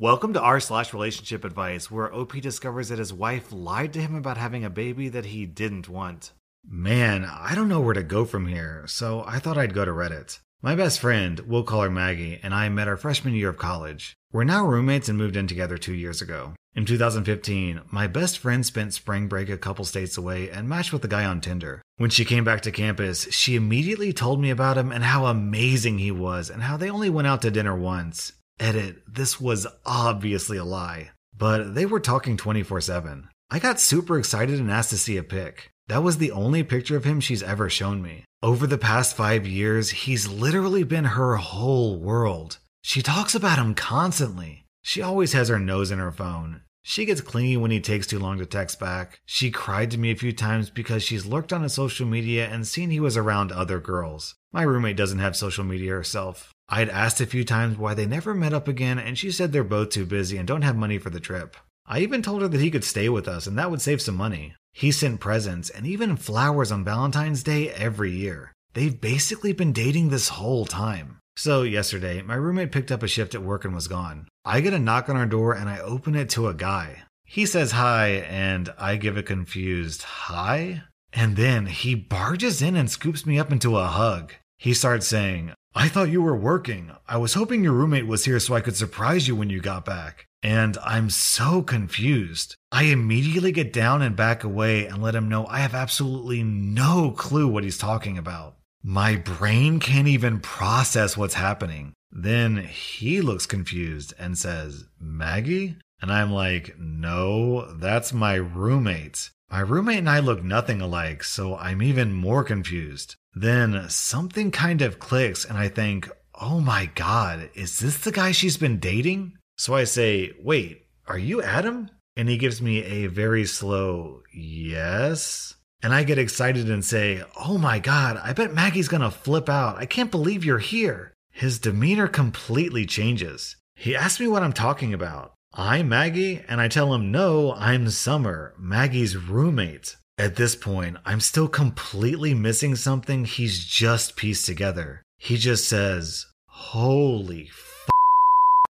Welcome to r slash relationship advice, where OP discovers that his wife lied to him about having a baby that he didn't want. Man, I don't know where to go from here, so I thought I'd go to Reddit. My best friend, we'll call her Maggie, and I met our freshman year of college. We're now roommates and moved in together two years ago. In 2015, my best friend spent spring break a couple states away and matched with a guy on Tinder. When she came back to campus, she immediately told me about him and how amazing he was and how they only went out to dinner once. Edit, this was obviously a lie. But they were talking 24 7. I got super excited and asked to see a pic. That was the only picture of him she's ever shown me. Over the past five years, he's literally been her whole world. She talks about him constantly. She always has her nose in her phone. She gets clingy when he takes too long to text back. She cried to me a few times because she's lurked on his social media and seen he was around other girls. My roommate doesn't have social media herself. I'd asked a few times why they never met up again, and she said they're both too busy and don't have money for the trip. I even told her that he could stay with us and that would save some money. He sent presents and even flowers on Valentine's Day every year. They've basically been dating this whole time. So, yesterday, my roommate picked up a shift at work and was gone. I get a knock on our door and I open it to a guy. He says hi, and I give a confused hi. And then he barges in and scoops me up into a hug. He starts saying, I thought you were working. I was hoping your roommate was here so I could surprise you when you got back. And I'm so confused. I immediately get down and back away and let him know I have absolutely no clue what he's talking about. My brain can't even process what's happening. Then he looks confused and says, Maggie? And I'm like, no, that's my roommate. My roommate and I look nothing alike, so I'm even more confused. Then something kind of clicks, and I think, oh my god, is this the guy she's been dating? So I say, wait, are you Adam? And he gives me a very slow yes. And I get excited and say, oh my god, I bet Maggie's gonna flip out. I can't believe you're here. His demeanor completely changes. He asks me what I'm talking about. I'm Maggie, and I tell him, no, I'm Summer, Maggie's roommate. At this point, I'm still completely missing something he's just pieced together. He just says, Holy f,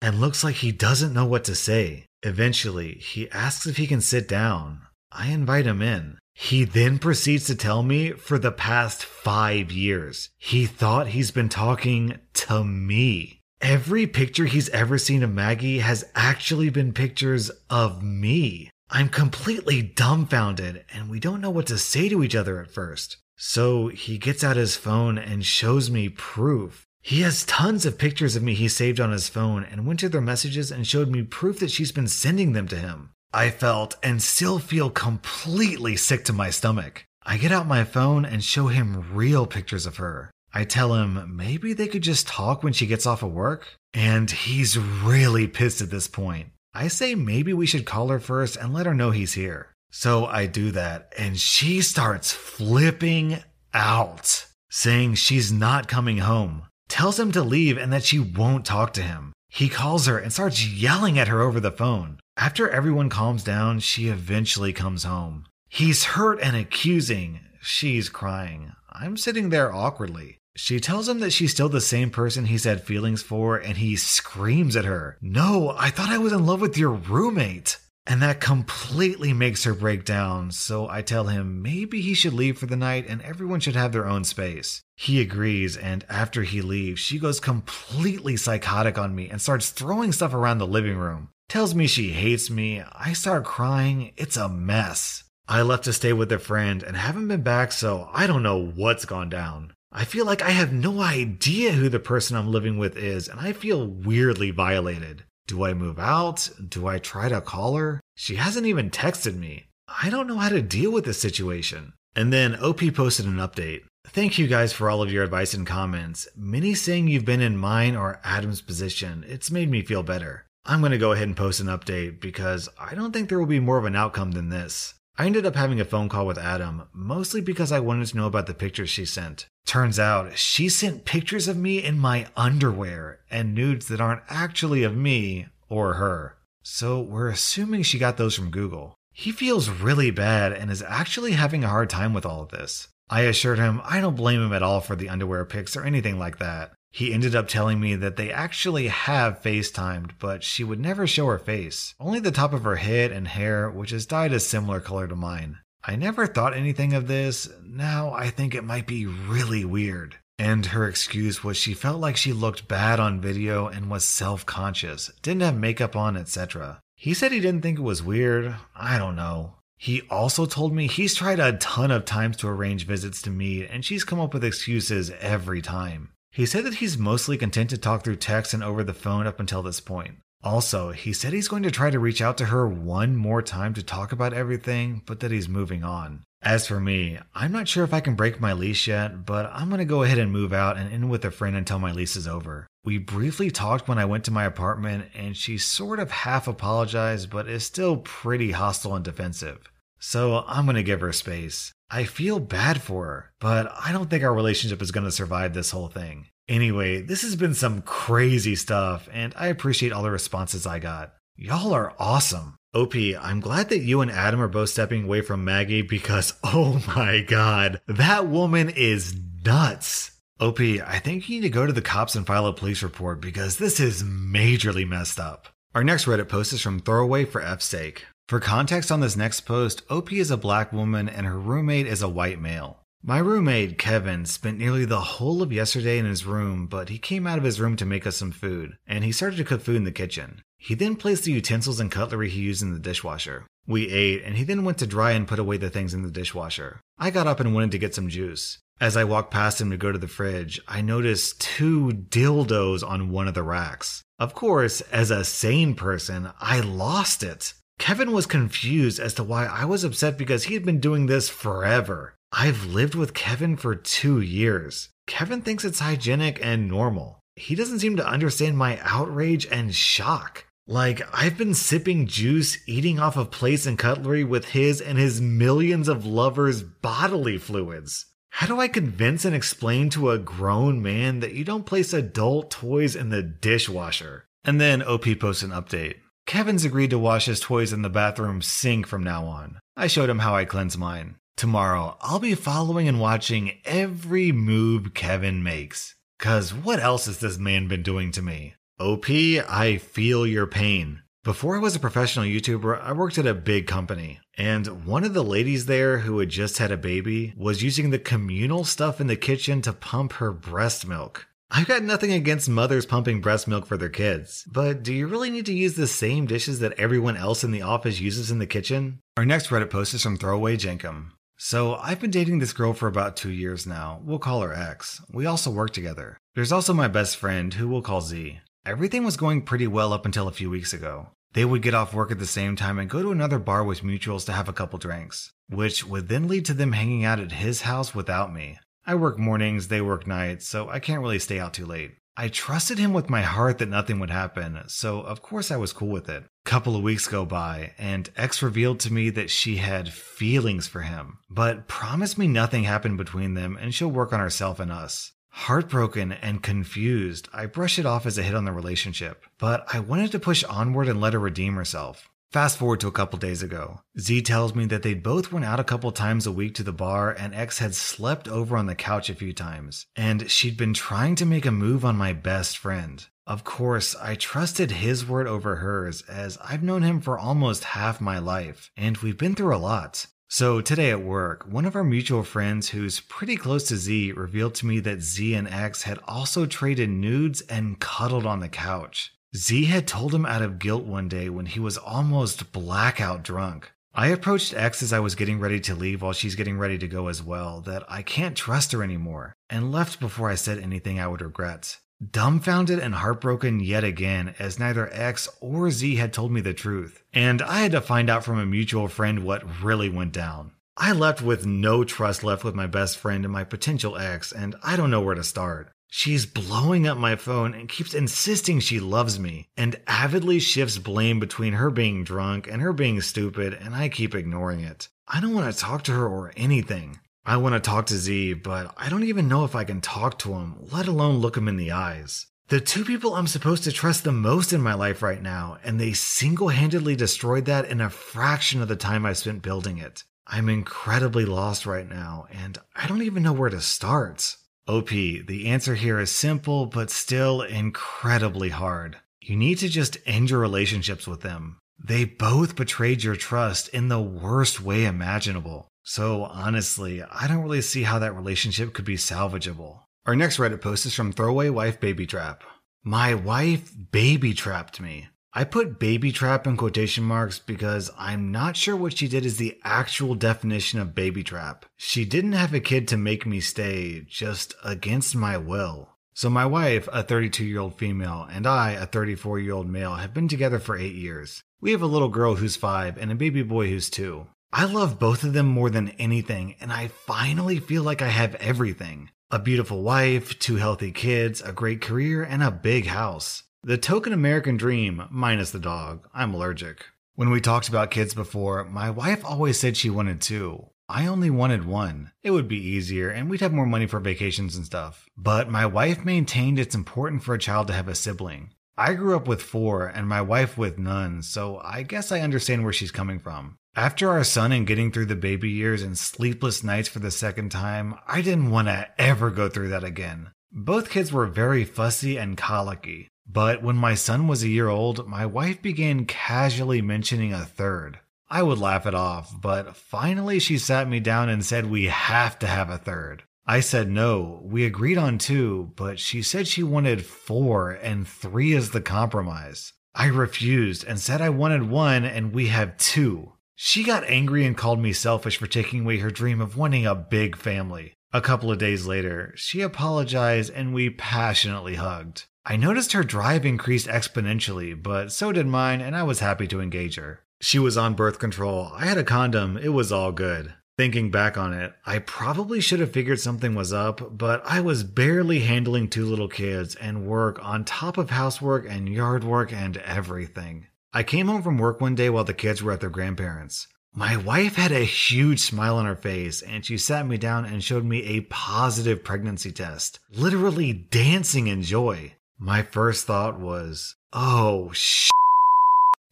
and looks like he doesn't know what to say. Eventually, he asks if he can sit down. I invite him in. He then proceeds to tell me for the past five years, he thought he's been talking to me. Every picture he's ever seen of Maggie has actually been pictures of me. I'm completely dumbfounded, and we don't know what to say to each other at first. So he gets out his phone and shows me proof. He has tons of pictures of me he saved on his phone and went to their messages and showed me proof that she's been sending them to him. I felt and still feel completely sick to my stomach. I get out my phone and show him real pictures of her. I tell him maybe they could just talk when she gets off of work. And he's really pissed at this point. I say maybe we should call her first and let her know he's here. So I do that, and she starts flipping out, saying she's not coming home. Tells him to leave and that she won't talk to him. He calls her and starts yelling at her over the phone. After everyone calms down, she eventually comes home. He's hurt and accusing. She's crying. I'm sitting there awkwardly. She tells him that she's still the same person he's had feelings for, and he screams at her, No, I thought I was in love with your roommate. And that completely makes her break down, so I tell him maybe he should leave for the night and everyone should have their own space. He agrees, and after he leaves, she goes completely psychotic on me and starts throwing stuff around the living room. Tells me she hates me. I start crying. It's a mess. I left to stay with a friend and haven't been back, so I don't know what's gone down. I feel like I have no idea who the person I'm living with is, and I feel weirdly violated. Do I move out? Do I try to call her? She hasn't even texted me. I don't know how to deal with this situation. And then OP posted an update. Thank you guys for all of your advice and comments. Many saying you've been in mine or Adam's position. It's made me feel better. I'm going to go ahead and post an update because I don't think there will be more of an outcome than this. I ended up having a phone call with Adam, mostly because I wanted to know about the pictures she sent. Turns out she sent pictures of me in my underwear and nudes that aren't actually of me or her. So we're assuming she got those from Google. He feels really bad and is actually having a hard time with all of this. I assured him I don't blame him at all for the underwear pics or anything like that. He ended up telling me that they actually have FaceTimed, but she would never show her face, only the top of her head and hair, which is dyed a similar color to mine. I never thought anything of this. Now I think it might be really weird. And her excuse was she felt like she looked bad on video and was self conscious, didn't have makeup on, etc. He said he didn't think it was weird. I don't know. He also told me he's tried a ton of times to arrange visits to meet, and she's come up with excuses every time. He said that he's mostly content to talk through text and over the phone up until this point. Also, he said he's going to try to reach out to her one more time to talk about everything, but that he's moving on. As for me, I'm not sure if I can break my lease yet, but I'm going to go ahead and move out and in with a friend until my lease is over. We briefly talked when I went to my apartment, and she sort of half apologized, but is still pretty hostile and defensive. So I'm going to give her space. I feel bad for her, but I don't think our relationship is going to survive this whole thing. Anyway, this has been some crazy stuff, and I appreciate all the responses I got. Y'all are awesome. OP, I'm glad that you and Adam are both stepping away from Maggie because, oh my god, that woman is nuts. OP, I think you need to go to the cops and file a police report because this is majorly messed up. Our next Reddit post is from Throwaway for F's sake. For context on this next post, OP is a black woman and her roommate is a white male. My roommate, Kevin, spent nearly the whole of yesterday in his room, but he came out of his room to make us some food, and he started to cook food in the kitchen. He then placed the utensils and cutlery he used in the dishwasher. We ate, and he then went to dry and put away the things in the dishwasher. I got up and went in to get some juice. As I walked past him to go to the fridge, I noticed two dildos on one of the racks. Of course, as a sane person, I lost it. Kevin was confused as to why I was upset because he had been doing this forever. I've lived with Kevin for two years. Kevin thinks it's hygienic and normal. He doesn't seem to understand my outrage and shock. Like, I've been sipping juice, eating off of plates and cutlery with his and his millions of lovers' bodily fluids. How do I convince and explain to a grown man that you don't place adult toys in the dishwasher? And then OP posts an update. Kevin's agreed to wash his toys in the bathroom sink from now on. I showed him how I cleanse mine. Tomorrow, I'll be following and watching every move Kevin makes. Cause what else has this man been doing to me? OP, I feel your pain. Before I was a professional YouTuber, I worked at a big company. And one of the ladies there who had just had a baby was using the communal stuff in the kitchen to pump her breast milk. I've got nothing against mothers pumping breast milk for their kids, but do you really need to use the same dishes that everyone else in the office uses in the kitchen? Our next Reddit post is from Throwaway Jenkum. So, I've been dating this girl for about two years now. We'll call her X. We also work together. There's also my best friend, who we'll call Z. Everything was going pretty well up until a few weeks ago. They would get off work at the same time and go to another bar with mutuals to have a couple drinks, which would then lead to them hanging out at his house without me. I work mornings, they work nights, so I can't really stay out too late. I trusted him with my heart that nothing would happen, so of course I was cool with it. Couple of weeks go by, and X revealed to me that she had feelings for him, but promised me nothing happened between them and she'll work on herself and us. Heartbroken and confused, I brush it off as a hit on the relationship, but I wanted to push onward and let her redeem herself. Fast forward to a couple days ago. Z tells me that they'd both went out a couple times a week to the bar and X had slept over on the couch a few times. And she'd been trying to make a move on my best friend. Of course, I trusted his word over hers as I've known him for almost half my life, and we've been through a lot. So today at work, one of our mutual friends who's pretty close to Z revealed to me that Z and X had also traded nudes and cuddled on the couch. Z had told him out of guilt one day when he was almost blackout drunk. I approached X as I was getting ready to leave while she's getting ready to go as well, that I can't trust her anymore, and left before I said anything I would regret. Dumbfounded and heartbroken yet again, as neither X or Z had told me the truth, and I had to find out from a mutual friend what really went down. I left with no trust left with my best friend and my potential ex, and I don't know where to start. She's blowing up my phone and keeps insisting she loves me, and avidly shifts blame between her being drunk and her being stupid, and I keep ignoring it. I don't want to talk to her or anything. I want to talk to Z, but I don't even know if I can talk to him, let alone look him in the eyes. The two people I'm supposed to trust the most in my life right now, and they single handedly destroyed that in a fraction of the time I spent building it. I'm incredibly lost right now, and I don't even know where to start. OP, the answer here is simple, but still incredibly hard. You need to just end your relationships with them. They both betrayed your trust in the worst way imaginable. So honestly, I don't really see how that relationship could be salvageable. Our next Reddit post is from Throwaway Wife Baby Trap. My wife baby trapped me. I put baby trap in quotation marks because I'm not sure what she did is the actual definition of baby trap. She didn't have a kid to make me stay, just against my will. So my wife, a 32 year old female, and I, a 34 year old male, have been together for eight years. We have a little girl who's five and a baby boy who's two. I love both of them more than anything, and I finally feel like I have everything. A beautiful wife, two healthy kids, a great career, and a big house. The token American dream, minus the dog. I'm allergic. When we talked about kids before, my wife always said she wanted two. I only wanted one. It would be easier and we'd have more money for vacations and stuff. But my wife maintained it's important for a child to have a sibling. I grew up with four and my wife with none, so I guess I understand where she's coming from. After our son and getting through the baby years and sleepless nights for the second time, I didn't want to ever go through that again. Both kids were very fussy and colicky. But when my son was a year old, my wife began casually mentioning a third. I would laugh it off, but finally she sat me down and said we have to have a third. I said no, we agreed on two, but she said she wanted four and three is the compromise. I refused and said I wanted one and we have two. She got angry and called me selfish for taking away her dream of wanting a big family. A couple of days later, she apologized and we passionately hugged. I noticed her drive increased exponentially, but so did mine, and I was happy to engage her. She was on birth control. I had a condom. It was all good. Thinking back on it, I probably should have figured something was up, but I was barely handling two little kids and work on top of housework and yard work and everything. I came home from work one day while the kids were at their grandparents'. My wife had a huge smile on her face and she sat me down and showed me a positive pregnancy test, literally dancing in joy. My first thought was, oh, sh.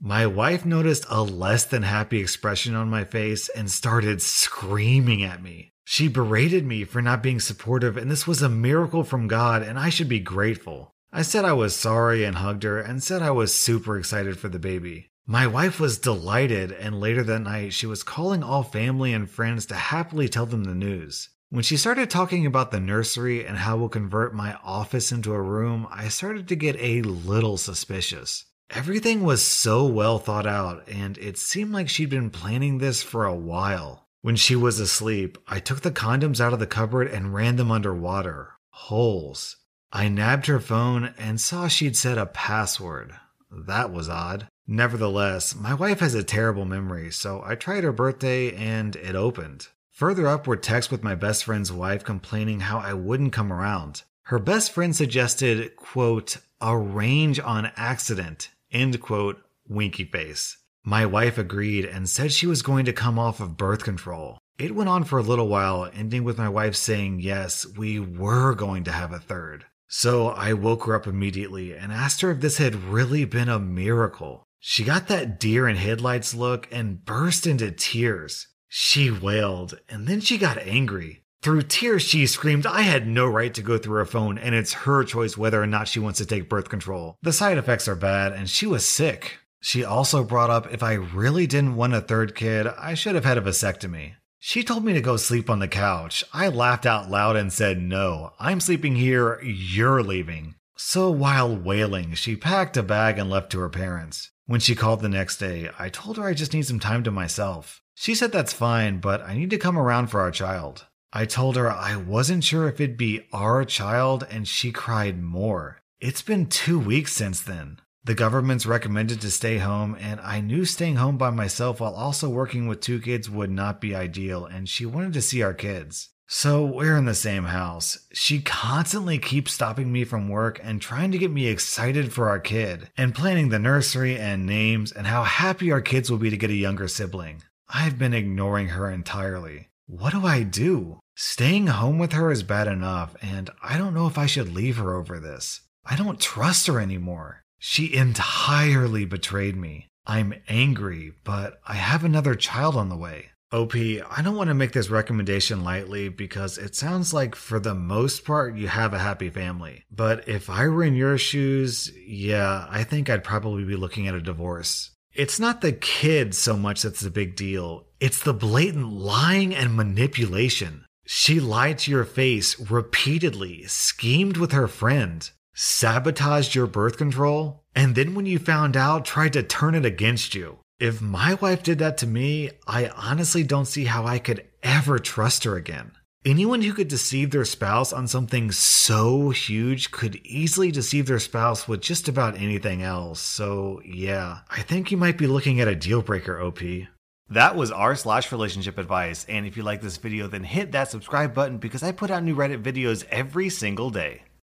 My wife noticed a less than happy expression on my face and started screaming at me. She berated me for not being supportive, and this was a miracle from God, and I should be grateful. I said I was sorry and hugged her and said I was super excited for the baby. My wife was delighted, and later that night, she was calling all family and friends to happily tell them the news. When she started talking about the nursery and how we'll convert my office into a room, I started to get a little suspicious. Everything was so well thought out, and it seemed like she'd been planning this for a while. When she was asleep, I took the condoms out of the cupboard and ran them under water. Holes. I nabbed her phone and saw she'd set a password. That was odd. Nevertheless, my wife has a terrible memory, so I tried her birthday and it opened. Further up were texts with my best friend's wife complaining how I wouldn't come around. Her best friend suggested, quote, arrange on accident End quote, winky face. My wife agreed and said she was going to come off of birth control. It went on for a little while, ending with my wife saying, yes, we were going to have a third. So I woke her up immediately and asked her if this had really been a miracle. She got that deer in headlights look and burst into tears. She wailed, and then she got angry. Through tears, she screamed, I had no right to go through her phone, and it's her choice whether or not she wants to take birth control. The side effects are bad, and she was sick. She also brought up if I really didn't want a third kid, I should have had a vasectomy. She told me to go sleep on the couch. I laughed out loud and said, No, I'm sleeping here, you're leaving. So while wailing, she packed a bag and left to her parents. When she called the next day, I told her I just need some time to myself. She said that's fine, but I need to come around for our child. I told her I wasn't sure if it'd be our child, and she cried more. It's been two weeks since then. The government's recommended to stay home, and I knew staying home by myself while also working with two kids would not be ideal, and she wanted to see our kids. So we're in the same house. She constantly keeps stopping me from work and trying to get me excited for our kid, and planning the nursery and names and how happy our kids will be to get a younger sibling. I've been ignoring her entirely. What do I do? Staying home with her is bad enough, and I don't know if I should leave her over this. I don't trust her anymore. She entirely betrayed me. I'm angry, but I have another child on the way. OP, I don't want to make this recommendation lightly because it sounds like for the most part you have a happy family. But if I were in your shoes, yeah, I think I'd probably be looking at a divorce. It's not the kid so much that's the big deal, it's the blatant lying and manipulation. She lied to your face repeatedly, schemed with her friend, sabotaged your birth control, and then when you found out, tried to turn it against you. If my wife did that to me, I honestly don't see how I could ever trust her again. Anyone who could deceive their spouse on something so huge could easily deceive their spouse with just about anything else. So, yeah, I think you might be looking at a deal breaker, OP. That was r slash relationship advice. And if you like this video, then hit that subscribe button because I put out new Reddit videos every single day.